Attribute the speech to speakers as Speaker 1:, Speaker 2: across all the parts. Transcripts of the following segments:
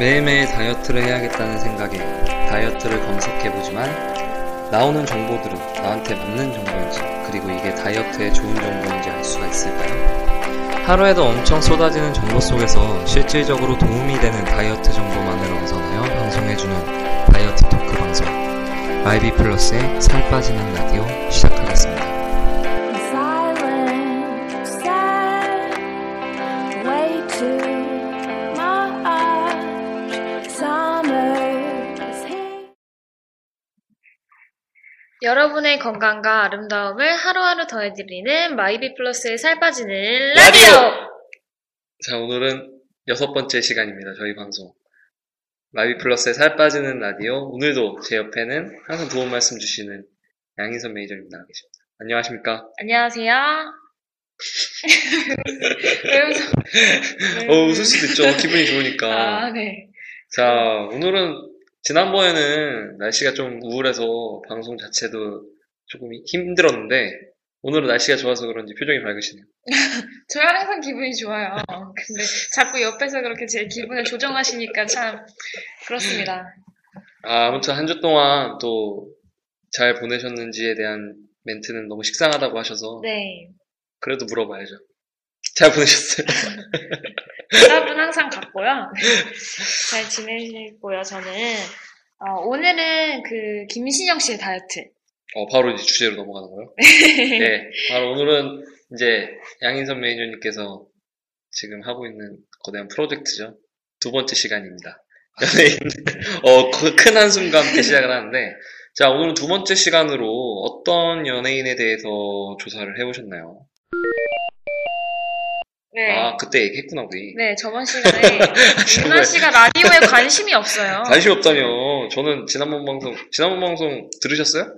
Speaker 1: 매일매일 다이어트를 해야겠다는 생각에 다이어트를 검색해보지만 나오는 정보들은 나한테 맞는 정보인지 그리고 이게 다이어트에 좋은 정보인지 알 수가 있을까요? 하루에도 엄청 쏟아지는 정보 속에서 실질적으로 도움이 되는 다이어트 정보만을 엄선하여 방송해주는 다이어트 토크 방송 마이비 플러스의 살 빠지는 라디오 시작하겠습니다.
Speaker 2: 여러분의 건강과 아름다움을 하루하루 더해드리는 마이비 플러스의 살 빠지는 라디오!
Speaker 1: 자, 오늘은 여섯 번째 시간입니다. 저희 방송. 마비 플러스의 살 빠지는 라디오. 오늘도 제 옆에는 항상 도움 말씀 주시는 양인선 매니저님 나와 계십니다. 안녕하십니까?
Speaker 2: 안녕하세요. 왜 웃어?
Speaker 1: 어, 웃을 수도 있죠. 기분이 좋으니까.
Speaker 2: 아, 네.
Speaker 1: 자, 오늘은 지난번에는 날씨가 좀 우울해서 방송 자체도 조금 힘들었는데 오늘은 날씨가 좋아서 그런지 표정이 밝으시네요.
Speaker 2: 저야 항상 기분이 좋아요. 근데 자꾸 옆에서 그렇게 제 기분을 조정하시니까 참 그렇습니다.
Speaker 1: 아, 아무튼 한 주 동안 또 잘 보내셨는지에 대한 멘트는 너무 식상하다고 하셔서
Speaker 2: 네.
Speaker 1: 그래도 물어봐야죠. 잘 보내셨어요?
Speaker 2: 대답은 항상 같고요. 잘 지내시고요, 저는. 어, 오늘은 그 김신영 씨의 다이어트.
Speaker 1: 어, 바로 이제 주제로 넘어가는 거예요? 네, 바로 오늘은 이제 양인선 매니저님께서 지금 하고 있는 거대한 프로젝트죠. 두 번째 시간입니다. 연예인, 어, 그큰 한숨과 함께 시작을 하는데, 자, 오늘은 두 번째 시간으로 어떤 연예인에 대해서 조사를 해보셨나요?
Speaker 2: 네.
Speaker 1: 아, 그때 얘기했구나, 우리.
Speaker 2: 네, 저번 시간에 윤아 씨가 라디오에 관심이 없어요.
Speaker 1: 관심 없다뇨. 저는 지난번 방송, 지난번 방송 들으셨어요?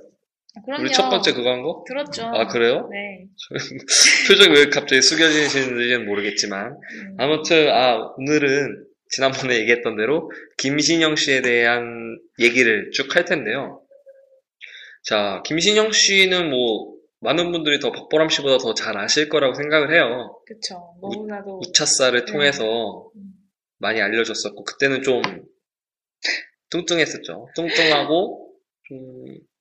Speaker 2: 그럼요.
Speaker 1: 우리 첫 번째 그거 한 거?
Speaker 2: 들었죠.
Speaker 1: 아, 그래요?
Speaker 2: 네.
Speaker 1: 표정이 왜 갑자기 숙여지시는지는 모르겠지만.
Speaker 2: 음.
Speaker 1: 아무튼, 아, 오늘은 지난번에 얘기했던 대로 김신영 씨에 대한 얘기를 쭉 할 텐데요. 자, 김신영 씨는 뭐, 많은 분들이 더 박보람 씨보다 더 잘 아실 거라고 생각을 해요.
Speaker 2: 그쵸. 너무나도.
Speaker 1: 우 차사를
Speaker 2: 네.
Speaker 1: 통해서
Speaker 2: 음.
Speaker 1: 많이 알려졌었고, 그때는 좀 뚱뚱했었죠. 뚱뚱하고, 좀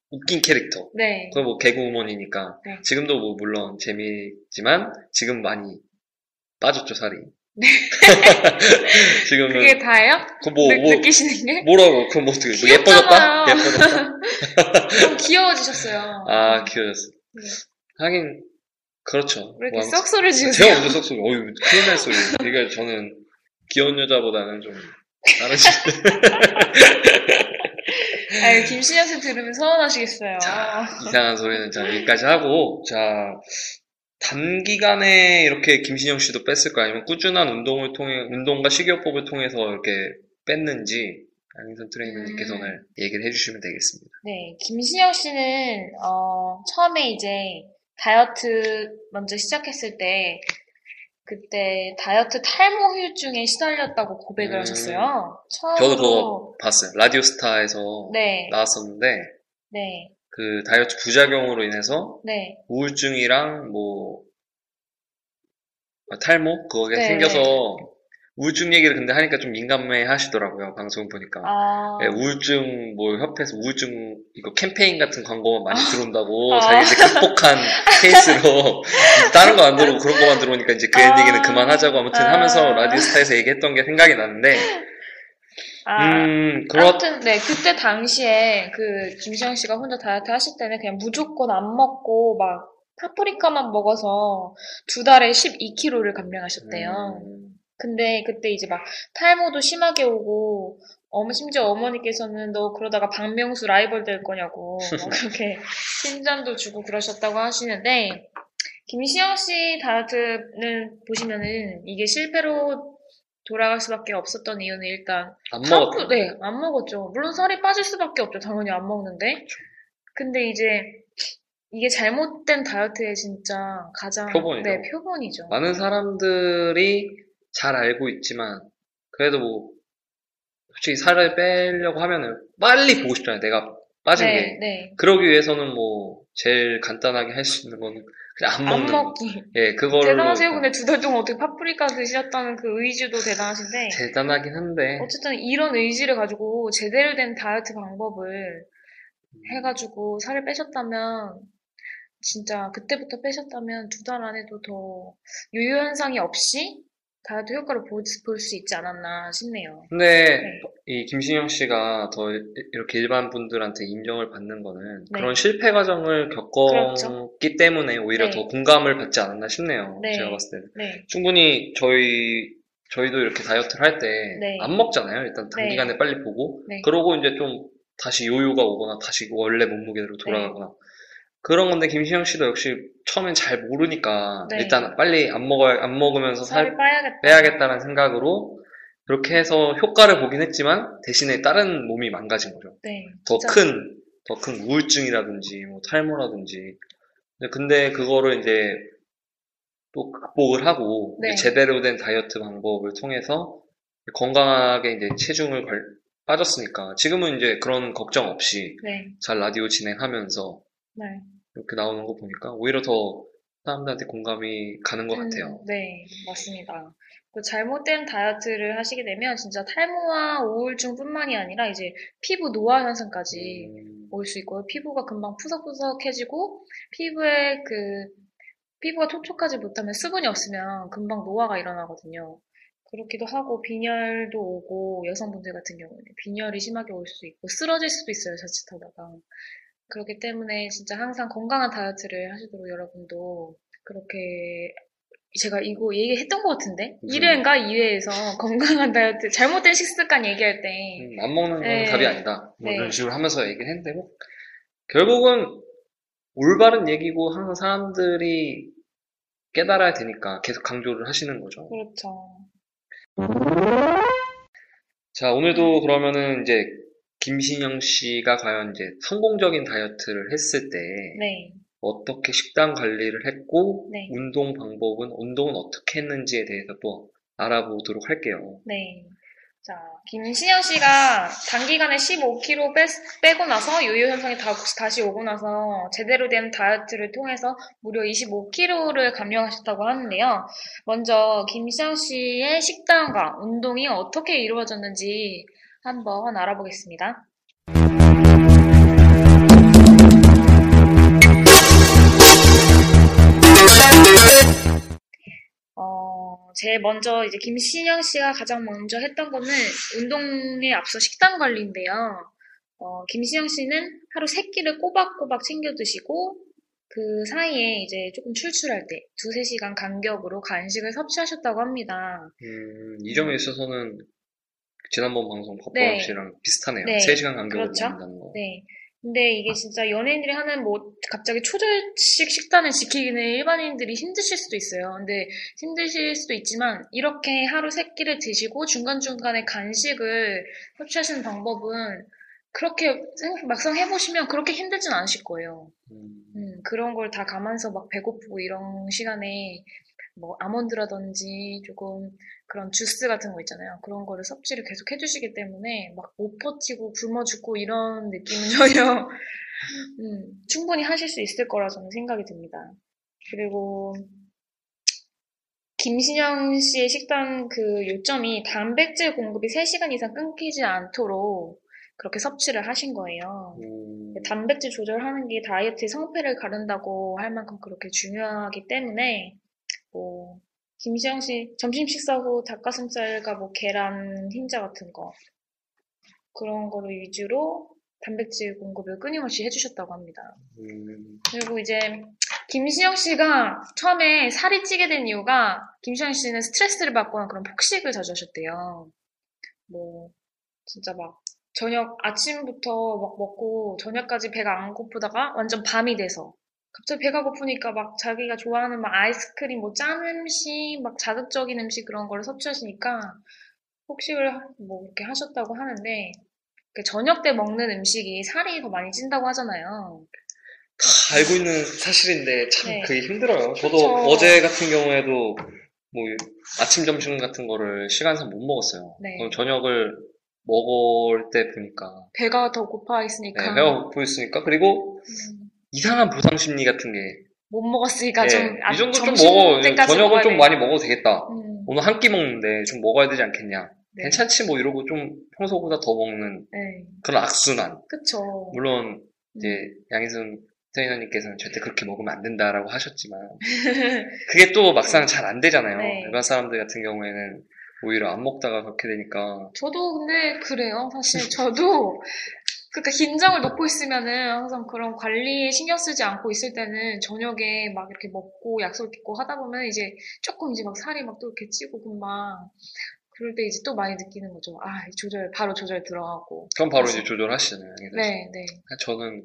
Speaker 1: 웃긴 캐릭터.
Speaker 2: 네.
Speaker 1: 그거 뭐 개그우먼이니까.
Speaker 2: 네.
Speaker 1: 지금도 뭐 물론 재미있지만, 지금 많이 빠졌죠, 살이. 지금은.
Speaker 2: 그게 다예요?
Speaker 1: 그 뭐,
Speaker 2: 느,
Speaker 1: 뭐,
Speaker 2: 느끼시는 게?
Speaker 1: 뭐라고? 그럼 뭐 어떻게, 뭐 예뻐졌다? 예뻐졌다?
Speaker 2: 좀 귀여워지셨어요.
Speaker 1: 아, 귀여졌어.
Speaker 2: 네.
Speaker 1: 하긴, 그렇죠.
Speaker 2: 왜 이렇게
Speaker 1: 뭐
Speaker 2: 썩소리 지으세요?
Speaker 1: 제가 먼저 썩소리, 어유 큰일 날 소리. 이게 저는 귀여운 여자보다는 좀 다른 식.
Speaker 2: 아유, 김신영 씨 들으면 서운하시겠어요.
Speaker 1: 자, 이상한 소리는 자, 여기까지 하고, 자, 단기간에 이렇게 김신영 씨도 뺐을까 아니면 꾸준한 운동을 통해, 운동과 식이요법을 통해서 이렇게 뺐는지, 양인선 트레이너님께서
Speaker 2: 음.
Speaker 1: 오늘 얘기를 해주시면 되겠습니다.
Speaker 2: 네, 김신영 씨는 어, 처음에 이제 다이어트 먼저 시작했을 때 그때 다이어트 탈모 후유증에 시달렸다고 고백을
Speaker 1: 음.
Speaker 2: 하셨어요.
Speaker 1: 저도
Speaker 2: 처음으로
Speaker 1: 그거 봤어요. 라디오스타에서
Speaker 2: 네,
Speaker 1: 나왔었는데,
Speaker 2: 네,
Speaker 1: 그 다이어트 부작용으로 인해서
Speaker 2: 네,
Speaker 1: 우울증이랑 뭐 아, 탈모 그거가
Speaker 2: 네,
Speaker 1: 생겨서 우울증 얘기를 근데 하니까 좀 민감해 하시더라고요 방송 보니까
Speaker 2: 아,
Speaker 1: 네, 우울증 뭐 협회에서 우울증 이거 캠페인 같은 광고 많이 들어온다고
Speaker 2: 아.
Speaker 1: 자기들 극복한 케이스로 다른 거 안 들어오고 그런 거만 들어오니까 이제 그
Speaker 2: 아.
Speaker 1: 얘기는 그만하자고 아무튼
Speaker 2: 아.
Speaker 1: 하면서 라디오스타에서 얘기했던 게 생각이 나는데
Speaker 2: 아,
Speaker 1: 음, 그렇,
Speaker 2: 아무튼 네 그때 당시에 그 김시영 씨가 혼자 다이어트 하실 때는 그냥 무조건 안 먹고 막 파프리카만 먹어서 두 달에 12kg를 감량하셨대요.
Speaker 1: 음,
Speaker 2: 근데 그때 이제 막 탈모도 심하게 오고 어머 심지어 어머니께서는 너 그러다가 박명수 라이벌 될 거냐고 막 그렇게 신장도 주고 그러셨다고 하시는데 김시영 씨 다이어트는 보시면은 이게 실패로 돌아갈 수밖에 없었던 이유는 일단
Speaker 1: 안 먹었다.
Speaker 2: 네, 안 먹었죠. 물론 살이 빠질 수밖에 없죠. 당연히 안 먹는데. 근데 이제 이게 잘못된 다이어트의 진짜 가장
Speaker 1: 표본이죠.
Speaker 2: 네, 표본이죠.
Speaker 1: 많은 사람들이 잘 알고 있지만, 그래도 뭐, 솔직히 살을 빼려고 하면은 빨리 보고 싶잖아요. 내가 빠진
Speaker 2: 네,
Speaker 1: 게.
Speaker 2: 네.
Speaker 1: 그러기 위해서는 뭐, 제일 간단하게 할 수 있는 거는 그냥
Speaker 2: 안안
Speaker 1: 먹는 거.
Speaker 2: 먹기.
Speaker 1: 예, 그걸로.
Speaker 2: 대단하세요. 근데 두 달 동안 어떻게 파프리카 드셨다는 그 의지도 대단하신데.
Speaker 1: 대단하긴 한데,
Speaker 2: 어쨌든 이런 의지를 가지고 제대로 된 다이어트 방법을 해가지고 살을 빼셨다면, 진짜 그때부터 빼셨다면 두 달 안에도 더 유효 현상이 없이 다이어트 효과를 볼 수 있지 않았나 싶네요.
Speaker 1: 근데
Speaker 2: 네.
Speaker 1: 이 김신영 씨가 더 이렇게 일반 분들한테 인정을 받는 거는
Speaker 2: 네.
Speaker 1: 그런 실패 과정을 겪었기
Speaker 2: 그렇죠.
Speaker 1: 때문에 오히려
Speaker 2: 네.
Speaker 1: 더 공감을 받지 않았나 싶네요.
Speaker 2: 네.
Speaker 1: 제가 봤을 때는.
Speaker 2: 네,
Speaker 1: 충분히 저희 저희도 이렇게 다이어트를 할 때안
Speaker 2: 네.
Speaker 1: 먹잖아요. 일단 단기간에 빨리 보고
Speaker 2: 네.
Speaker 1: 그러고 이제 좀 다시 요요가 오거나 다시 원래 몸무게로 돌아가거나 그런 건데 김신영 씨도 역시 처음엔 잘 모르니까
Speaker 2: 네.
Speaker 1: 일단 빨리 안 먹어야 안 먹으면서 살
Speaker 2: 살이 빠야겠다.
Speaker 1: 빼야겠다는 생각으로 그렇게 해서 효과를 보긴 했지만 대신에 다른 몸이 망가진 거죠.
Speaker 2: 네,
Speaker 1: 더
Speaker 2: 진짜.
Speaker 1: 큰, 더 큰 우울증이라든지 뭐 탈모라든지. 근데, 그거를 이제 또 극복을 하고
Speaker 2: 네.
Speaker 1: 이제 제대로 된 다이어트 방법을 통해서 건강하게 이제 체중을 관- 빠졌으니까 지금은 이제 그런 걱정 없이
Speaker 2: 네,
Speaker 1: 잘 라디오 진행하면서
Speaker 2: 네.
Speaker 1: 이렇게 나오는 거 보니까 오히려 더 사람들한테 공감이 가는 것 같아요.
Speaker 2: 음, 네, 맞습니다. 그 잘못된 다이어트를 하시게 되면 진짜 탈모와 우울증뿐만이 아니라 이제 피부 노화 현상까지
Speaker 1: 음,
Speaker 2: 올수 있고요. 피부가 금방 푸석푸석해지고 피부에 그 피부가 촉촉하지 못하면 수분이 없으면 금방 노화가 일어나거든요. 그렇기도 하고 빈혈도 오고 여성분들 같은 경우는 빈혈이 심하게 올 수 있고 쓰러질 수도 있어요. 자칫하다가. 그렇기 때문에 진짜 항상 건강한 다이어트를 하시도록 여러분도 그렇게 제가 이거 얘기했던 것 같은데
Speaker 1: 무슨-
Speaker 2: 1회인가 2회에서 건강한 다이어트 잘못된 식습관 얘기할 때
Speaker 1: 음, 안 먹는 건
Speaker 2: 네.
Speaker 1: 답이 아니다. 뭐
Speaker 2: 네.
Speaker 1: 이런 식으로 하면서 얘기를 했는데, 뭐, 결국은 올바른 얘기고 항상 사람들이 깨달아야 되니까 계속 강조를 하시는 거죠.
Speaker 2: 그렇죠.
Speaker 1: 자, 오늘도 그러면은 이제 김신영 씨가 과연 이제 성공적인 다이어트를 했을 때
Speaker 2: 네.
Speaker 1: 어떻게 식단 관리를 했고,
Speaker 2: 네.
Speaker 1: 운동 방법은, 운동은 어떻게 했는지에 대해서 또 알아보도록 할게요.
Speaker 2: 네. 자, 김신영 씨가 단기간에 15kg 빼, 고 나서 요요 현상이 다, 다시 오고 나서 제대로 된 다이어트를 통해서 무려 25kg를 감량하셨다고 하는데요. 먼저 김신영 씨의 식단과 운동이 어떻게 이루어졌는지 한번 알아보겠습니다. 어, 제일 먼저 이제 김신영 씨가 가장 먼저 했던 거는 운동에 앞서 식단 관리인데요. 어, 김신영 씨는 하루 세 끼를 꼬박꼬박 챙겨 드시고 그 사이에 이제 조금 출출할 때 두세 시간 간격으로 간식을 섭취하셨다고 합니다.
Speaker 1: 음, 이 점에 있어서는 지난번 방송
Speaker 2: 네.
Speaker 1: 버퍼 씨랑 비슷하네요.
Speaker 2: 네.
Speaker 1: 3시간 간격으로
Speaker 2: 그렇죠.
Speaker 1: 먹는다는 거.
Speaker 2: 네. 근데 이게 진짜 연예인들이 하는 뭐 갑자기 초절식 식단을 지키기는 일반인들이 힘드실 수도 있어요. 근데 힘드실 수도 있지만 이렇게 하루 세 끼를 드시고 중간중간에 간식을 섭취하시는 방법은 그렇게 생- 막상 해보시면 그렇게 힘들진 않으실 거예요.
Speaker 1: 음,
Speaker 2: 음, 그런 걸다 가면서 막 배고프고 이런 시간에 뭐 아몬드라든지 조금 그런 주스 같은 거 있잖아요. 그런 거를 섭취를 계속 해주시기 때문에 막 못 버티고 굶어 죽고 이런 느낌은 전혀 음, 충분히 하실 수 있을 거라 저는 생각이 듭니다. 그리고 김신영 씨의 식단 그 요점이 단백질 공급이 3시간 이상 끊기지 않도록 그렇게 섭취를 하신 거예요.
Speaker 1: 음,
Speaker 2: 단백질 조절하는 게 다이어트의 성패를 가른다고 할 만큼 그렇게 중요하기 때문에 뭐 김시영 씨 점심 식사 후 닭가슴살과 뭐 계란 흰자 같은 거 그런 거를 위주로 단백질 공급을 끊임없이 해주셨다고 합니다.
Speaker 1: 음,
Speaker 2: 그리고 이제 김시영 씨가 처음에 살이 찌게 된 이유가 김시영 씨는 스트레스를 받거나 그런 폭식을 자주 하셨대요. 뭐 진짜 막 저녁 아침부터 막 먹고 저녁까지 배가 안 고프다가 완전 밤이 돼서 갑자기 배가 고프니까 막 자기가 좋아하는 막 아이스크림, 뭐 짠 음식, 막 자극적인 음식 그런 거를 섭취하시니까 폭식을 하- 뭐 이렇게 하셨다고 하는데 그 저녁 때 먹는 음식이 살이 더 많이 찐다고 하잖아요.
Speaker 1: 다 알고 있는 사실인데 참
Speaker 2: 네.
Speaker 1: 그게 힘들어요. 저도
Speaker 2: 그쵸.
Speaker 1: 어제 같은 경우에도 뭐 아침 점심 같은 거를 시간상 못 먹었어요.
Speaker 2: 네.
Speaker 1: 그럼 저녁을 먹을 때 보니까
Speaker 2: 배가 더 고파
Speaker 1: 네,
Speaker 2: 있으니까
Speaker 1: 배가 고프있으니까 그리고
Speaker 2: 음,
Speaker 1: 이상한 보상 심리 같은 게
Speaker 2: 못 먹었으니까
Speaker 1: 예,
Speaker 2: 좀 아,
Speaker 1: 이 정도 좀
Speaker 2: 점심
Speaker 1: 먹어
Speaker 2: 때까지
Speaker 1: 저녁은 좀
Speaker 2: 돼.
Speaker 1: 많이 먹어도 되겠다.
Speaker 2: 음,
Speaker 1: 오늘 한 끼 먹는데 좀 먹어야 되지 않겠냐.
Speaker 2: 네.
Speaker 1: 괜찮지 뭐 이러고 좀 평소보다 더 먹는
Speaker 2: 네,
Speaker 1: 그런 악순환.
Speaker 2: 그쵸.
Speaker 1: 물론 이제
Speaker 2: 음.
Speaker 1: 양희순 트레이너님께서는 절대 그렇게 먹으면 안 된다라고 하셨지만 그게 또 막상 잘 안 되잖아요.
Speaker 2: 네.
Speaker 1: 일반 사람들 같은 경우에는 오히려 안 먹다가 그렇게 되니까
Speaker 2: 저도 근데 그래요. 사실 저도 그러니까 긴장을 놓고 있으면은 항상 그런 관리에 신경 쓰지 않고 있을 때는 저녁에 막 이렇게 먹고 약속 있고 하다 보면 이제 조금 이제 막 살이 막 또 이렇게 찌고 금방 그럴 때 이제 또 많이 느끼는 거죠. 아, 조절 바로 조절 들어가고.
Speaker 1: 그럼 바로
Speaker 2: 그래서-
Speaker 1: 이제 씨.
Speaker 2: 네, 네.
Speaker 1: 저는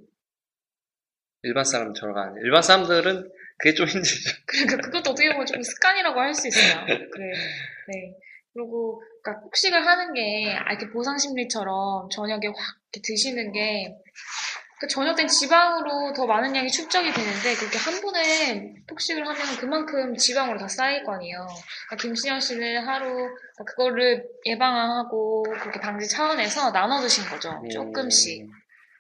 Speaker 1: 일반 사람처럼 안 일반 사람들은 그게 좀 힘들죠.
Speaker 2: 그러니까 그것도 어떻게 보면 좀 습관이라고 할 수 있어요. 그래. 네. 그리고 그러니까 폭식을 하는 게 아, 이렇게 보상 심리처럼 저녁에 확 드시는 게그 저녁 땐 지방으로 더 많은 양이 축적이 되는데 그렇게 한 번에 폭식을 하면 그만큼 지방으로 다 쌓일 거 아니에요. 그러니까 김신영 씨는 하루 그러니까 그거를 예방하고 그렇게 방지 차원에서 나눠 드신 거죠. 조금씩.
Speaker 1: 음,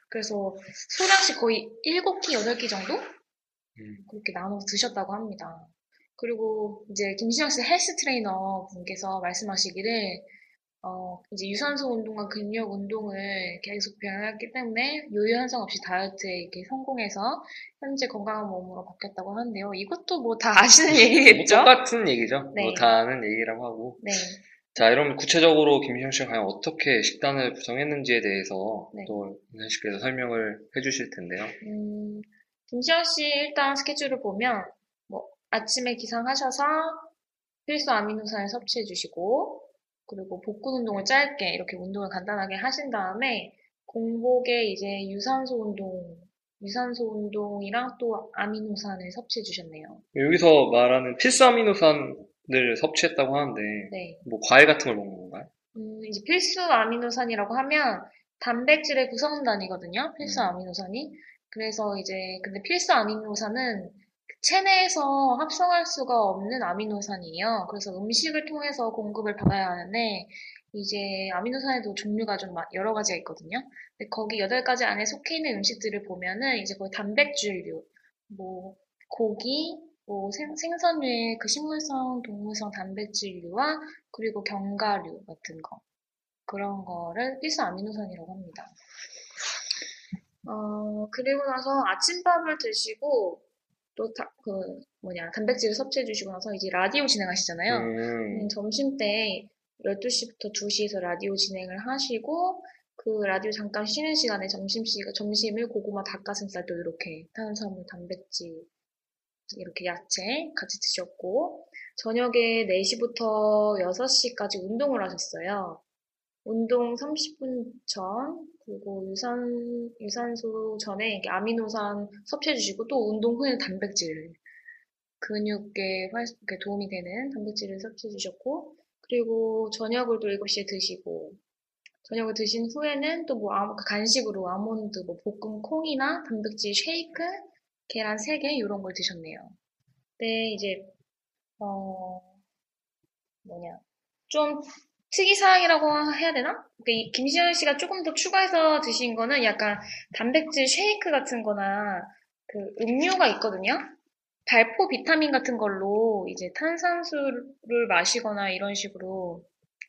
Speaker 2: 그래서 소량씩 거의 7끼, 8끼 정도?
Speaker 1: 음.
Speaker 2: 그렇게 나눠서 드셨다고 합니다. 그리고 이제 김신영 씨 헬스 트레이너 분께서 말씀하시기를 어, 이제 유산소 운동과 근력 운동을 계속 병행했기 때문에 요요 현상 없이 다이어트에 이렇게 성공해서 현재 건강한 몸으로 바뀌었다고 하는데요. 이것도 뭐 다 아시는
Speaker 1: 뭐
Speaker 2: 얘기겠죠?
Speaker 1: 똑같은 얘기죠.
Speaker 2: 네.
Speaker 1: 뭐다 아는 얘기라고 하고.
Speaker 2: 네.
Speaker 1: 자, 이러면 구체적으로 김희정 씨가 과연 어떻게 식단을 구성했는지에 대해서
Speaker 2: 네.
Speaker 1: 또 윤현 씨께서 설명을 해주실 텐데요.
Speaker 2: 음, 김시현 씨 일단 스케줄을 보면 뭐 아침에 기상하셔서 필수 아미노산을 섭취해 주시고 그리고 복근 운동을 짧게 이렇게 운동을 간단하게 하신 다음에 공복에 이제 유산소 운동 유산소 운동이랑 또 아미노산을 섭취해 주셨네요.
Speaker 1: 여기서 말하는 필수 아미노산을 섭취했다고 하는데
Speaker 2: 네.
Speaker 1: 뭐 과일 같은 걸 먹는 건가요?
Speaker 2: 음, 이제 필수 아미노산이라고 하면 단백질의 구성단이거든요. 필수
Speaker 1: 음.
Speaker 2: 아미노산이. 그래서 이제 근데 필수 아미노산은 체내에서 합성할 수가 없는 아미노산이에요. 그래서 음식을 통해서 공급을 받아야 하는데 이제 아미노산에도 종류가 좀 마- 여러 가지가 있거든요. 근데 거기 여덟 가지 안에 속해 있는 음식들을 보면은 이제 거의 단백질류, 뭐 고기, 뭐 생, 생선류의 그 식물성, 동물성 단백질류와 그리고 견과류 같은 거. 그런 거를 필수 아미노산이라고 합니다. 어, 그리고 나서 아침밥을 드시고, 또, 다, 그, 뭐냐, 단백질을 섭취해 주시고 나서 이제 라디오 진행하시잖아요.
Speaker 1: 음,
Speaker 2: 음, 점심 때 12시부터 2시에서 라디오 진행을 하시고, 그 라디오 잠깐 쉬는 시간에 점심 시 점심을 고구마 닭가슴살 또 이렇게 탄수화물, 단백질, 이렇게 야채 같이 드셨고, 저녁에 4시부터 6시까지 운동을 하셨어요. 운동 30분 전, 그리고 유산, 유산소 전에 아미노산 섭취해 주시고, 또 운동 후에는 단백질, 근육에 도움이 되는 단백질을 섭취해 주셨고, 그리고 저녁을 또 7시에 드시고, 저녁을 드신 후에는 또 뭐 간식으로 아몬드, 뭐 볶음 콩이나 단백질 쉐이크, 계란 3개 이런 걸 드셨네요. 네, 이제 어 뭐냐 좀 특이사항이라고 해야 되나? 그러니까 이 김시현 씨가 조금 더 추가해서 드신 거는 약간 단백질 쉐이크 같은 거나 그 음료가 있거든요. 발포 비타민 같은 걸로 이제 탄산수를 마시거나 이런 식으로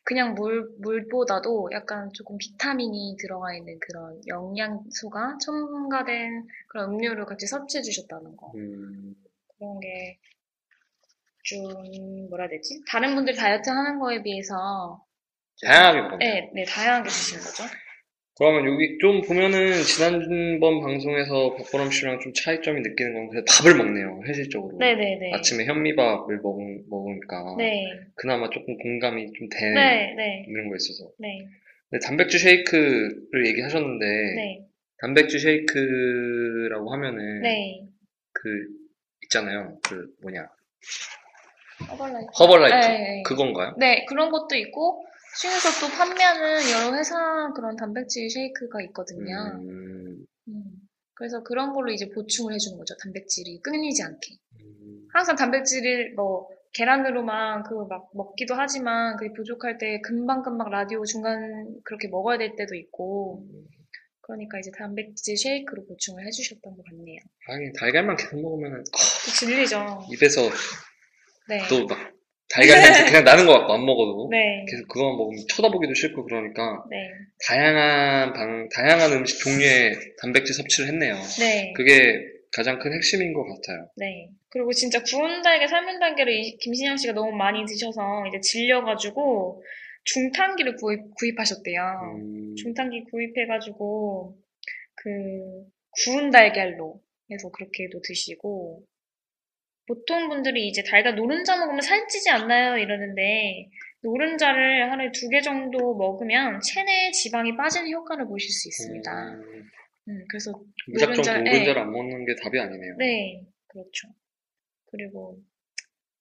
Speaker 2: 그냥 물, 물보다도 약간 조금 비타민이 들어가 있는 그런 영양소가 첨가된 그런 음료를 같이 섭취해 주셨다는 거.
Speaker 1: 음,
Speaker 2: 그런 게 좀 뭐라 해야 되지? 다른 분들 다이어트 하는 거에 비해서 좀-
Speaker 1: 다양하게 먹었네요.
Speaker 2: 네, 네, 다양하게 드시는 거죠.
Speaker 1: 그러면 여기 좀 보면은 지난번 방송에서 박보람 씨랑 좀 차이점이 느끼는 건 그래도 밥을 먹네요, 현실적으로.
Speaker 2: 네네네.
Speaker 1: 아침에 현미밥을 먹, 먹으니까
Speaker 2: 네.
Speaker 1: 그나마 조금 공감이 좀 되는
Speaker 2: 네, 네,
Speaker 1: 이런 거 있어서.
Speaker 2: 네,
Speaker 1: 근데 단백질 쉐이크를 얘기하셨는데
Speaker 2: 네,
Speaker 1: 단백질 쉐이크라고 하면은
Speaker 2: 네.
Speaker 1: 그 있잖아요. 그 뭐냐.
Speaker 2: 허벌라이프 네, 네.
Speaker 1: 그건가요?
Speaker 2: 네, 그런 것도 있고, 중에서 또 판매하는 여러 회사 그런 단백질 쉐이크가 있거든요.
Speaker 1: 음,
Speaker 2: 음. 그래서 그런 걸로 이제 보충을 해주는 거죠. 단백질이 끊이지 않게.
Speaker 1: 음,
Speaker 2: 항상 단백질을 뭐 계란으로만 그막 먹기도 하지만 그게 부족할 때 금방금방 라디오 중간 그렇게 먹어야 될 때도 있고 그러니까 이제 단백질 쉐이크로 보충을 해주셨던 것 같네요.
Speaker 1: 하긴 달걀만 계속 먹으면
Speaker 2: 또 질리죠.
Speaker 1: 입에서
Speaker 2: 네.
Speaker 1: 또막 달걀 냄새 그냥 나는 것 같고 안 먹어도
Speaker 2: 네.
Speaker 1: 계속 그거만 먹으면 쳐다보기도 싫고 그러니까
Speaker 2: 네.
Speaker 1: 다양한 방 다양한 음식 종류의 단백질 섭취를 했네요.
Speaker 2: 네.
Speaker 1: 그게 가장 큰 핵심인 것 같아요.
Speaker 2: 네. 그리고 진짜 구운 달걀, 삶은 달걀을 이- 김신영 씨가 너무 많이 드셔서 이제 질려가지고 중탕기를 구입, 구입하셨대요.
Speaker 1: 음,
Speaker 2: 중탕기 구입해가지고 그 구운 달걀로 해서 그렇게도 드시고 보통 분들이 이제 달걀 노른자 먹으면 살찌지 않나요? 이러는데 노른자를 하루에 두 개 정도 먹으면 체내 지방이 빠지는 효과를 보실 수 있습니다.
Speaker 1: 음,
Speaker 2: 음, 그래서
Speaker 1: 무작정
Speaker 2: 노른자를-
Speaker 1: 노른자를
Speaker 2: 네.
Speaker 1: 안 먹는 게 답이 아니네요.
Speaker 2: 네, 그렇죠. 그리고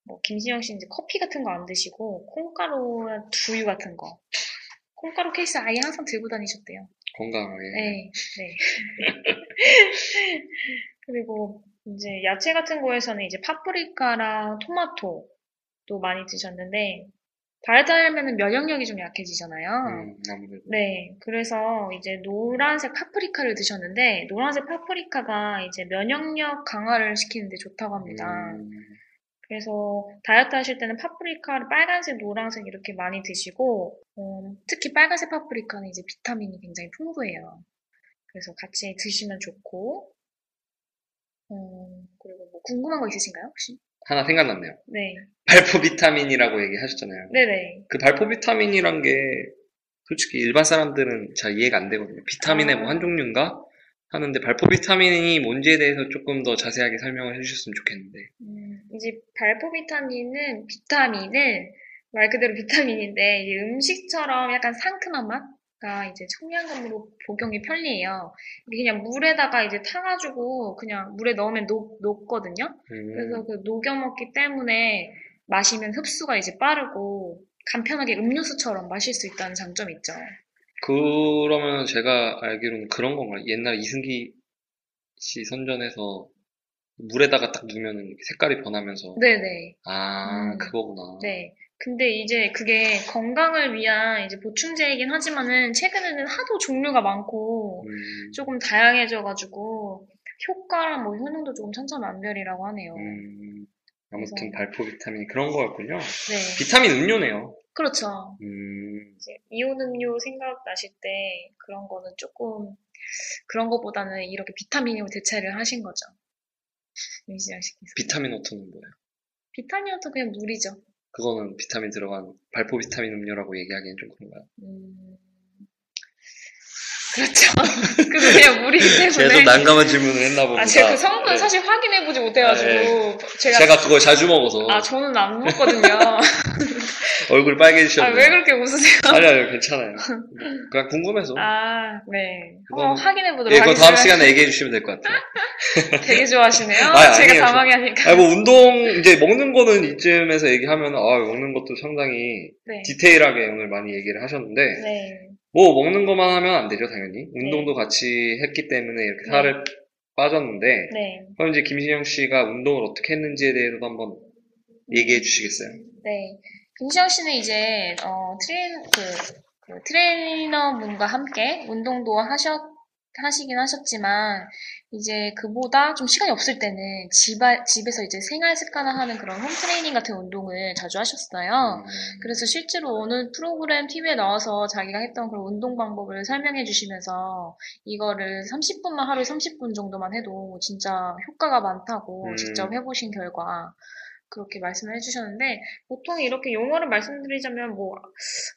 Speaker 2: 뭐 김신영 씨는 이제 커피 같은 거 안 드시고 콩가루나 두유 같은 거 콩가루 케이스 아예 항상 들고 다니셨대요.
Speaker 1: 건강하게.
Speaker 2: 네, 네. 그리고 이제 야채 같은 거에서는 이제 파프리카랑 토마토 도 많이 드셨는데 다이어트 하려면 면역력이 좀 약해지잖아요.
Speaker 1: 음, 아무래도.
Speaker 2: 네, 그래서 이제 노란색 파프리카를 드셨는데 노란색 파프리카가 이제 면역력 강화를 시키는데 좋다고 합니다.
Speaker 1: 음,
Speaker 2: 그래서 다이어트 하실 때는 파프리카를 빨간색, 노란색 이렇게 많이 드시고 어, 특히 빨간색 파프리카는 이제 비타민이 굉장히 풍부해요. 그래서 같이 드시면 좋고 어, 그리고 뭐 궁금한 거 있으신가요 혹시?
Speaker 1: 하나 생각났네요.
Speaker 2: 네,
Speaker 1: 발포 비타민이라고 얘기하셨잖아요.
Speaker 2: 네네.
Speaker 1: 그 발포 비타민이란 게 솔직히 일반 사람들은 잘 이해가 안 되거든요. 비타민의
Speaker 2: 아.
Speaker 1: 뭐한 종류인가 하는데 발포 비타민이 뭔지에 대해서 조금 더 자세하게 설명을 해주셨으면 좋겠는데.
Speaker 2: 음, 이제 발포 비타민은 비타민은 말 그대로 비타민인데 음식처럼 약간 상큼한 맛 가 이제 청량감으로 복용이 편리해요. 그냥 물에다가 이제 타가지고 그냥 물에 넣으면 녹, 녹거든요.
Speaker 1: 음,
Speaker 2: 그래서 그 녹여 먹기 때문에 마시면 흡수가 이제 빠르고 간편하게 음료수처럼 마실 수 있다는 장점이 있죠.
Speaker 1: 그러면 제가 알기로는 그런 건가요? 옛날 이승기 씨 선전에서 물에다가 딱 넣으면 색깔이 변하면서
Speaker 2: 네네.
Speaker 1: 아
Speaker 2: 음.
Speaker 1: 그거구나.
Speaker 2: 네. 근데 이제 그게 건강을 위한 이제 보충제이긴 하지만은 최근에는 하도 종류가 많고
Speaker 1: 음,
Speaker 2: 조금 다양해져가지고 효과랑 뭐 효능도 조금 천차만별이라고 하네요.
Speaker 1: 음, 아무튼
Speaker 2: 그래서-
Speaker 1: 발포 비타민이 그런 거였군요.
Speaker 2: 네.
Speaker 1: 비타민 음료네요.
Speaker 2: 그렇죠.
Speaker 1: 음,
Speaker 2: 이제 이온 음료 생각나실 때 그런 거는 조금 그런 거보다는 이렇게 비타민으로 대체를 하신 거죠. 임시장.
Speaker 1: 비타민 워터는 뭐예요?
Speaker 2: 비타민은 그냥 물이죠.
Speaker 1: 그거는 비타민 들어간 발포 비타민 음료라고 얘기하기엔 좀 그런가요?
Speaker 2: 음, 그렇죠. 그거 그냥 물이기 때문에.
Speaker 1: 계속 난감한 질문을 했나 봅니다.
Speaker 2: 아, 제가 그 성분
Speaker 1: 네.
Speaker 2: 사실 확인해보지 못해가지고. 제가,
Speaker 1: 제가 그걸 자주 먹어서
Speaker 2: 아, 저는 안 먹거든요.
Speaker 1: 얼굴
Speaker 2: 아,
Speaker 1: 빨개지셨네요.
Speaker 2: 왜 그렇게 웃으세요?
Speaker 1: 아니요, 아니요, 괜찮아요. 그냥 궁금해서.
Speaker 2: 아, 네. 한번 확인해 보도록
Speaker 1: 예, 그거
Speaker 2: 하겠습니다.
Speaker 1: 다음 시간에 얘기해 주시면 될 것 같아요.
Speaker 2: 되게 좋아하시네요.
Speaker 1: 아,
Speaker 2: 제가
Speaker 1: 아니에요.
Speaker 2: 당황해하니까.
Speaker 1: 아, 뭐 운동 이제 먹는 거는 이쯤에서 얘기하면 아, 먹는 것도 상당히
Speaker 2: 네.
Speaker 1: 디테일하게 오늘 많이 얘기를 하셨는데
Speaker 2: 네.
Speaker 1: 뭐 먹는 것만 하면 안 되죠, 당연히. 운동도 같이 했기 때문에 이렇게
Speaker 2: 네.
Speaker 1: 살을 빠졌는데
Speaker 2: 네.
Speaker 1: 그럼 이제 김신영 씨가 운동을 어떻게 했는지에 대해서도 한번 얘기해 주시겠어요?
Speaker 2: 네. 김신영 씨는 이제, 어, 트레인, 그, 그 트레이너분과 함께 운동도 하셨, 하시긴 하셨지만, 이제 그보다 좀 시간이 없을 때는 집, 집에서 이제 생활 습관화하는 그런 홈 트레이닝 같은 운동을 자주 하셨어요.
Speaker 1: 음,
Speaker 2: 그래서 실제로 어느 프로그램 TV에 나와서 자기가 했던 그런 운동 방법을 설명해 주시면서 이거를 30분만 하루에 30분 정도만 해도 진짜 효과가 많다고
Speaker 1: 음.
Speaker 2: 직접 해보신 결과 그렇게 말씀을 해주셨는데 보통 이렇게 용어를 말씀드리자면 뭐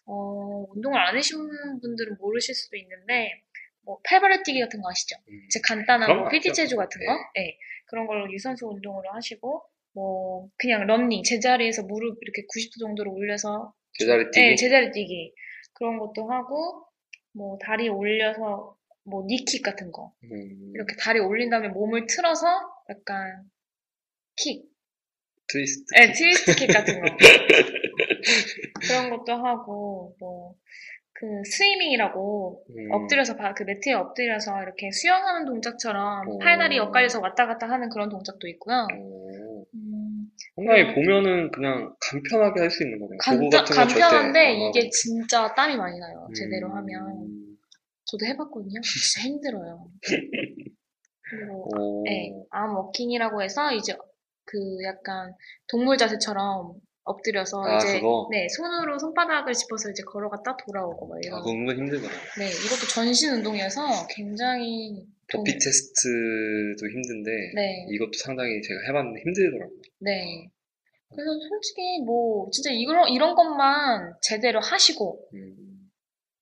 Speaker 2: 어, 운동을 안 하신 분들은 모르실 수도 있는데 뭐 팔바를 뛰기 같은 거 아시죠?
Speaker 1: 음.
Speaker 2: 제 간단한
Speaker 1: 뭐거
Speaker 2: PT? 체조 같은 거, 네. 그런 걸로 유산소 운동으로 하시고 뭐 그냥 런닝 제자리에서 무릎 이렇게 90도 정도로 올려서
Speaker 1: 제자리 뛰기.
Speaker 2: 네, 제자리 뛰기 그런 것도 하고 뭐 다리 올려서 뭐 니킥 같은 거
Speaker 1: 음,
Speaker 2: 이렇게 다리 올린 다음에 몸을 틀어서 약간 킥,
Speaker 1: 트위스트.
Speaker 2: 네, 트위스트 킥 같은 거 그런 것도 하고 뭐 그 swimming이라고
Speaker 1: 음,
Speaker 2: 엎드려서 바- 그 매트에 엎드려서 이렇게 수영하는 동작처럼
Speaker 1: 오.
Speaker 2: 팔다리 엇갈려서 왔다 갔다 하는 그런 동작도 있고요.
Speaker 1: 어,
Speaker 2: 음,
Speaker 1: 상당히 보면은 그냥 간편하게 할 수 있는 거네요. 절대
Speaker 2: 간편한데. 이게 진짜 땀이 많이 나요. 제대로
Speaker 1: 음,
Speaker 2: 하면. 저도 해봤거든요. 진짜 힘들어요. 그리고
Speaker 1: 어,
Speaker 2: 네, 암 워킹이라고 해서 이제 그 약간 동물 자세처럼 엎드려서
Speaker 1: 아,
Speaker 2: 이제
Speaker 1: 그거?
Speaker 2: 네 손으로 손바닥을 짚어서 이제 걸어갔다 돌아오고 막
Speaker 1: 아,
Speaker 2: 이런.
Speaker 1: 그거 은근 힘들더라.
Speaker 2: 네, 이것도 전신 운동이어서 굉장히 돈-
Speaker 1: 도피 테스트도 힘든데
Speaker 2: 네,
Speaker 1: 이것도 상당히 제가 해봤는데 힘들더라고요.
Speaker 2: 네. 그래서 솔직히 뭐 진짜 이런 이런 것만 제대로 하시고
Speaker 1: 음,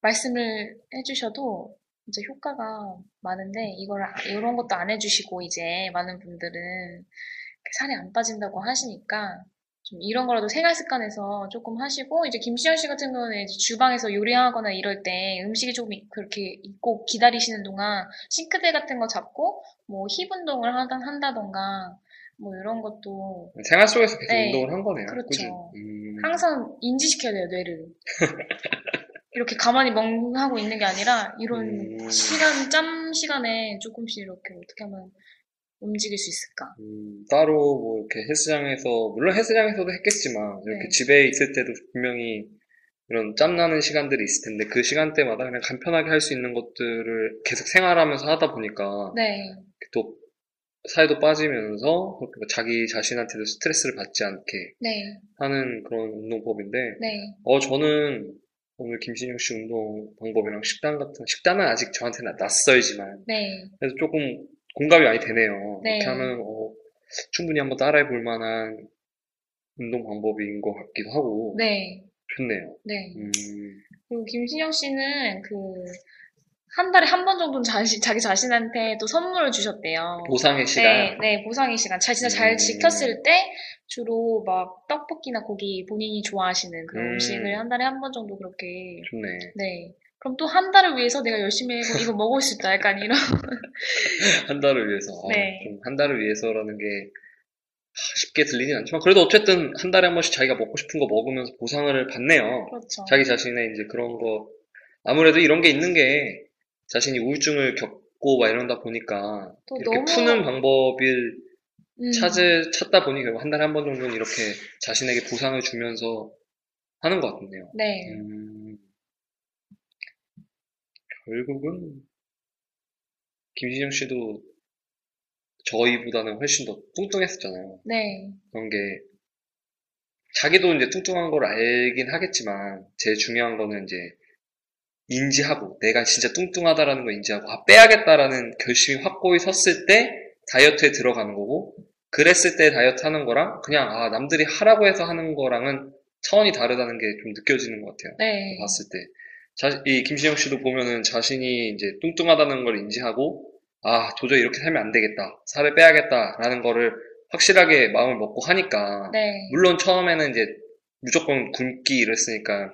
Speaker 2: 말씀을 해주셔도 이제 효과가 많은데 이걸 아- 이런 것도 안 해주시고 이제 많은 분들은 살이 안 빠진다고 하시니까 좀 이런 거라도 생활 습관에서 조금 하시고 이제 김시현 씨 같은 경우는 주방에서 요리하거나 이럴 때 음식이 조금 이- 그렇게 있고 기다리시는 동안 싱크대 같은 거 잡고 뭐 힙 운동을 하다, 한다던가 뭐 이런 것도
Speaker 1: 생활 속에서 계속
Speaker 2: 네,
Speaker 1: 운동을 한 거네요.
Speaker 2: 그렇죠.
Speaker 1: 음,
Speaker 2: 항상 인지시켜야 돼요, 뇌를. 이렇게 가만히 멍하고 있는 게 아니라, 이런
Speaker 1: 음.
Speaker 2: 시간, 짬 시간에 조금씩 이렇게 어떻게 하면 움직일 수 있을까.
Speaker 1: 음, 따로 뭐 이렇게 헬스장에서 물론 헬스장에서도 했겠지만 이렇게
Speaker 2: 네.
Speaker 1: 집에 있을 때도 분명히 이런 짬나는 시간들이 있을 텐데 그 시간대마다 그냥 간편하게 할 수 있는 것들을 계속 생활하면서 하다 보니까
Speaker 2: 네,
Speaker 1: 또 살도 빠지면서 그렇게 뭐 자기 자신한테도 스트레스를 받지 않게
Speaker 2: 네,
Speaker 1: 하는 그런 운동법인데
Speaker 2: 네,
Speaker 1: 어 저는 오늘 김신영 씨 운동 방법이랑 식단 같은 식단은 아직 저한테는 낯설지만
Speaker 2: 네,
Speaker 1: 그래서 조금 공감이 많이 되네요.
Speaker 2: 네.
Speaker 1: 이렇게 하면 어, 충분히 한번 따라해 볼 만한 운동 방법인 것 같기도 하고
Speaker 2: 네,
Speaker 1: 좋네요.
Speaker 2: 네.
Speaker 1: 음,
Speaker 2: 그리고 김신영 씨는 그, 한 달에 한 번 정도는 자시, 자기 자신한테 또 선물을 주셨대요.
Speaker 1: 보상의
Speaker 2: 네,
Speaker 1: 시간.
Speaker 2: 네, 보상의 시간. 잘, 진짜 잘
Speaker 1: 음.
Speaker 2: 지켰을 때, 주로 막 떡볶이나 고기 본인이 좋아하시는 그런
Speaker 1: 음.
Speaker 2: 음. 식을 한 달에 한 번 정도 그렇게,
Speaker 1: 좋네.
Speaker 2: 네. 그럼 또 한 달을 위해서 내가 열심히 해고 이거 먹을 수 있다. 약간 이런.
Speaker 1: 한 달을 위해서. 아,
Speaker 2: 네.
Speaker 1: 좀한 달을 위해서라는 게 하, 쉽게 들리진 않지만 그래도 어쨌든 한 달에 한 번씩 자기가 먹고 싶은 거 먹으면서 보상을 받네요.
Speaker 2: 그렇죠.
Speaker 1: 자기 자신의 이제 그런 거 아무래도 이런 게 있는 게 자신이 우울증을 겪고 막 이런다 보니까
Speaker 2: 또
Speaker 1: 이렇게
Speaker 2: 너무-
Speaker 1: 푸는 방법을
Speaker 2: 음,
Speaker 1: 찾을, 찾다 보니 결국 한 달에 한 번 정도는 이렇게 자신에게 보상을 주면서 하는 것 같네요.
Speaker 2: 네.
Speaker 1: 음, 결국은 김신영 씨도 저희보다는 훨씬 더 뚱뚱했었잖아요.
Speaker 2: 네.
Speaker 1: 그런 게 자기도 이제 뚱뚱한 걸 알긴 하겠지만 제일 중요한 거는 이제 인지하고 내가 진짜 뚱뚱하다라는 걸 인지하고 아 빼야겠다라는 결심이 확고히 섰을 때 다이어트에 들어가는 거고 그랬을 때 다이어트 하는 거랑 그냥 아 남들이 하라고 해서 하는 거랑은 차원이 다르다는 게 좀 느껴지는 것 같아요.
Speaker 2: 네.
Speaker 1: 봤을 때. 자, 이 김신영 씨도 보면은 자신이 이제 뚱뚱하다는 걸 인지하고, 아, 도저히 이렇게 살면 안 되겠다. 살을 빼야겠다라는 거를 확실하게 마음을 먹고 하니까,
Speaker 2: 네.
Speaker 1: 물론 처음에는 이제 무조건 굶기 이랬으니까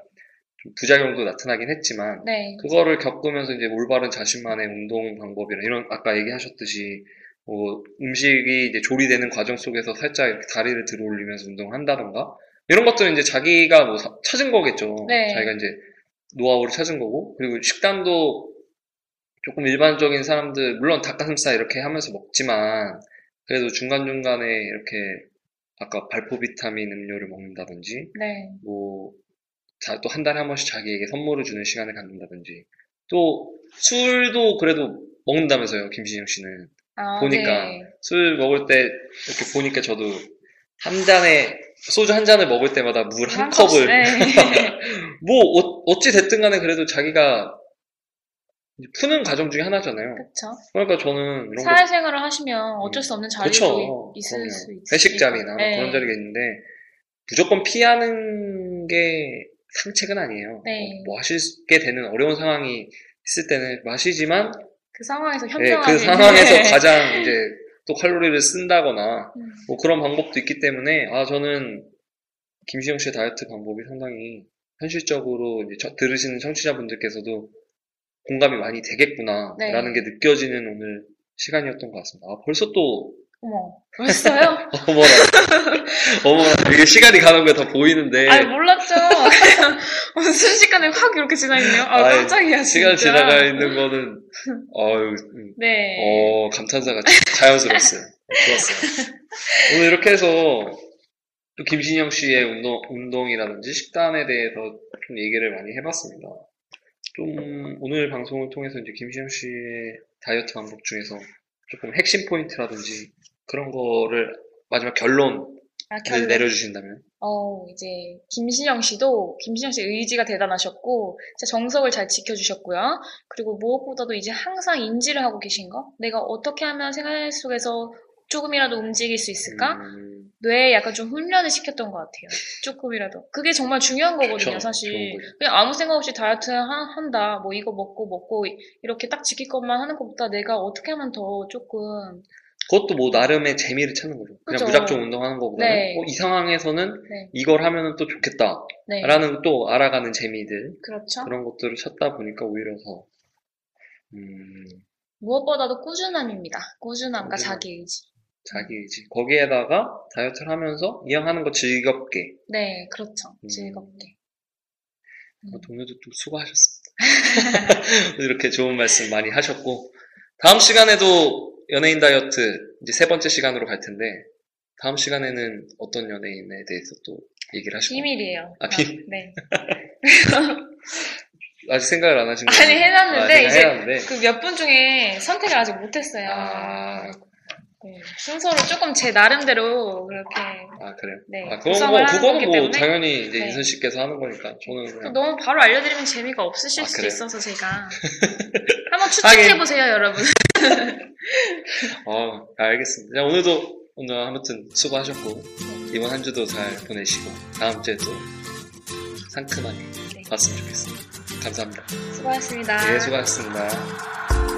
Speaker 1: 좀 부작용도 나타나긴 했지만,
Speaker 2: 네.
Speaker 1: 그거를 겪으면서 이제 올바른 자신만의 운동 방법이나 이런, 아까 얘기하셨듯이, 뭐, 음식이 이제 조리되는 과정 속에서 살짝 이렇게 다리를 들어 올리면서 운동을 한다던가, 이런 것들은 이제 자기가 뭐 사- 찾은 거겠죠.
Speaker 2: 네.
Speaker 1: 자기가 이제 노하우를 찾은 거고, 그리고 식단도 조금 일반적인 사람들, 물론 닭가슴살 이렇게 하면서 먹지만, 그래도 중간중간에 이렇게 아까 발포 비타민 음료를 먹는다든지,
Speaker 2: 네.
Speaker 1: 뭐, 또 한 달에 한 번씩 자기에게 선물을 주는 시간을 갖는다든지, 또 술도 그래도 먹는다면서요, 김신영 씨는.
Speaker 2: 아,
Speaker 1: 보니까.
Speaker 2: 네.
Speaker 1: 술 먹을 때 이렇게 보니까 저도 한 잔에, 소주 한 잔을 먹을 때마다 물 한 컵을,
Speaker 2: 네.
Speaker 1: 뭐, 어, 어찌 됐든 간에 그래도 자기가 푸는 과정 중에 하나잖아요.
Speaker 2: 그쵸.
Speaker 1: 그러니까 저는 이런 거
Speaker 2: 사회생활을 하시면 어쩔 수 없는 자리도
Speaker 1: 그렇죠.
Speaker 2: 있- 있을
Speaker 1: 그럼요.
Speaker 2: 수 있으니까.
Speaker 1: 회식 자리나 뭐
Speaker 2: 네.
Speaker 1: 그런 자리가 있는데 무조건 피하는 게 상책은 아니에요.
Speaker 2: 네.
Speaker 1: 뭐 하시게 되는 어려운 상황이 했을 때는 마시지만
Speaker 2: 그 상황에서
Speaker 1: 예,
Speaker 2: 현명하게.
Speaker 1: 그 상황에서 가장 이제 또 칼로리를 쓴다거나
Speaker 2: 음.
Speaker 1: 뭐 그런 방법도 있기 때문에 아 저는 김시영 씨의 다이어트 방법이 상당히 현실적으로 이제 저- 들으시는 청취자분들께서도 공감이 많이 되겠구나라는
Speaker 2: 네.
Speaker 1: 게 느껴지는 오늘 시간이었던 것 같습니다. 아 벌써 또
Speaker 2: 어머, 벌써요?
Speaker 1: 어머나 어머나 이게 시간이 가는 게다 보이는데
Speaker 2: 아니, 몰랐죠. 그냥 순식간에 확 이렇게 지나있네요. 아,
Speaker 1: 아이,
Speaker 2: 깜짝이야, 진짜.
Speaker 1: 시간 지나가 있는 거는 어유 음,
Speaker 2: 네.
Speaker 1: 어, 감탄사가 자연스러웠어요. 좋았어요. 오늘 이렇게 해서 또 김신영 씨의 운동, 운동이라든지 식단에 대해서 좀 얘기를 많이 해봤습니다. 좀 오늘 방송을 통해서 이제 김신영 씨의 다이어트 방법 중에서 조금 핵심 포인트라든지 그런 거를 마지막 결론을
Speaker 2: 아, 결론.
Speaker 1: 내려주신다면
Speaker 2: 어, 이제, 김신영 씨도, 김신영 씨 의지가 대단하셨고, 진짜 정석을 잘 지켜주셨고요. 그리고 무엇보다도 이제 항상 인지를 하고 계신 거? 내가 어떻게 하면 생활 속에서 조금이라도 움직일 수 있을까?
Speaker 1: 음,
Speaker 2: 뇌에 약간 좀 훈련을 시켰던 것 같아요. 조금이라도. 그게 정말 중요한 거거든요,
Speaker 1: 그쵸,
Speaker 2: 사실. 그냥 아무 생각 없이 다이어트 하- 한다. 뭐 이거 먹고 먹고 이렇게 딱 지킬 것만 하는 것보다 내가 어떻게 하면 더 조금
Speaker 1: 그것도 뭐 나름의 재미를 찾는 거죠. 그냥
Speaker 2: 그죠.
Speaker 1: 무작정 운동하는 것보다는
Speaker 2: 네.
Speaker 1: 어, 이 상황에서는
Speaker 2: 네,
Speaker 1: 이걸 하면은 또 좋겠다.
Speaker 2: 네.
Speaker 1: 라는 또 알아가는 재미들
Speaker 2: 그렇죠.
Speaker 1: 그런 것들을 찾다 보니까 오히려 더 음,
Speaker 2: 무엇보다도 꾸준함입니다. 꾸준함과
Speaker 1: 꾸준함.
Speaker 2: 자기 의지.
Speaker 1: 자기 의지 거기에다가 다이어트를 하면서 이왕 하는 거 즐겁게
Speaker 2: 네, 그렇죠.
Speaker 1: 음.
Speaker 2: 즐겁게. 음.
Speaker 1: 어, 동료도 또 수고하셨습니다. 이렇게 좋은 말씀 많이 하셨고 다음 시간에도 연예인 다이어트 이제 세 번째 시간으로 갈 텐데 다음 시간에는 어떤 연예인에 대해서 또 얘기를 하실?
Speaker 2: 비밀이에요.
Speaker 1: 아, 비밀.
Speaker 2: 네.
Speaker 1: 아직 생각을 안 하신 거예요?
Speaker 2: 아니 해놨는데
Speaker 1: 아,
Speaker 2: 이제
Speaker 1: 해놨는데.
Speaker 2: 그몇 분 중에 선택을 아직 못했어요.
Speaker 1: 아,
Speaker 2: 네, 순서를 조금 제 나름대로 그렇게
Speaker 1: 아 그래요?
Speaker 2: 네,
Speaker 1: 아, 그건 뭐, 그거는 뭐
Speaker 2: 때문에.
Speaker 1: 당연히 이제
Speaker 2: 네.
Speaker 1: 인선 씨께서 하는 거니까 저는
Speaker 2: 또
Speaker 1: 그냥
Speaker 2: 너무 바로 알려드리면 재미가 없으실
Speaker 1: 아,
Speaker 2: 수도
Speaker 1: 그래요?
Speaker 2: 있어서 제가 한번 추측해 보세요 여러분
Speaker 1: 어, 알겠습니다. 자, 오늘도 오늘 아무튼 수고하셨고 이번 한 주도 잘 보내시고 다음 주에 도 상큼하게
Speaker 2: 네.
Speaker 1: 봤으면 좋겠습니다. 감사합니다.
Speaker 2: 수고하셨습니다
Speaker 1: 네, 수고하셨습니다.